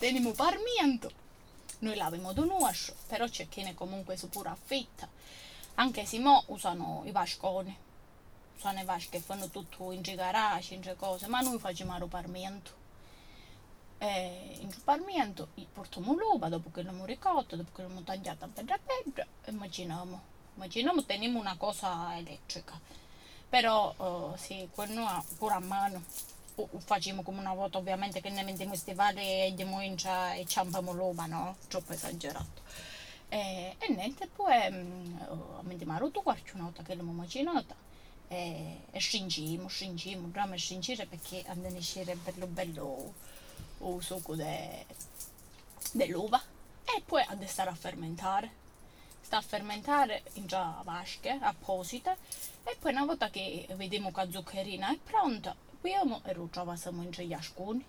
teniamo parmiento, noi lavamo di nuovo, però c'è chi ne comunque si pure affitta, anche se mo usano i vasconi, usano i vaschi che fanno tutto in garage, in cose, ma noi facciamo il parmiento. E in parmiento portiamo l'uva dopo che l'abbiamo ricotta, dopo che l'abbiamo tagliata bella bella e immaginiamo, immaginiamo teniamo una cosa elettrica, però uh, sì, quello pure a mano facciamo come una volta ovviamente che ne mettiamo stivali e andiamo in cia, e ciampiamo l'uva, no? Troppo esagerato. E, e niente, poi um, mettiamo rotto qualche volta che l'abbiamo macinata e, e stringiamo, stringiamo, dobbiamo stringere perché andano a uscire bello bello il succo de, dell'uva e poi a stare a fermentare sta a fermentare in già vasche apposite e poi una volta che vediamo che la zuccherina è pronta Abbiamo e ruciava samo in gli ascuni.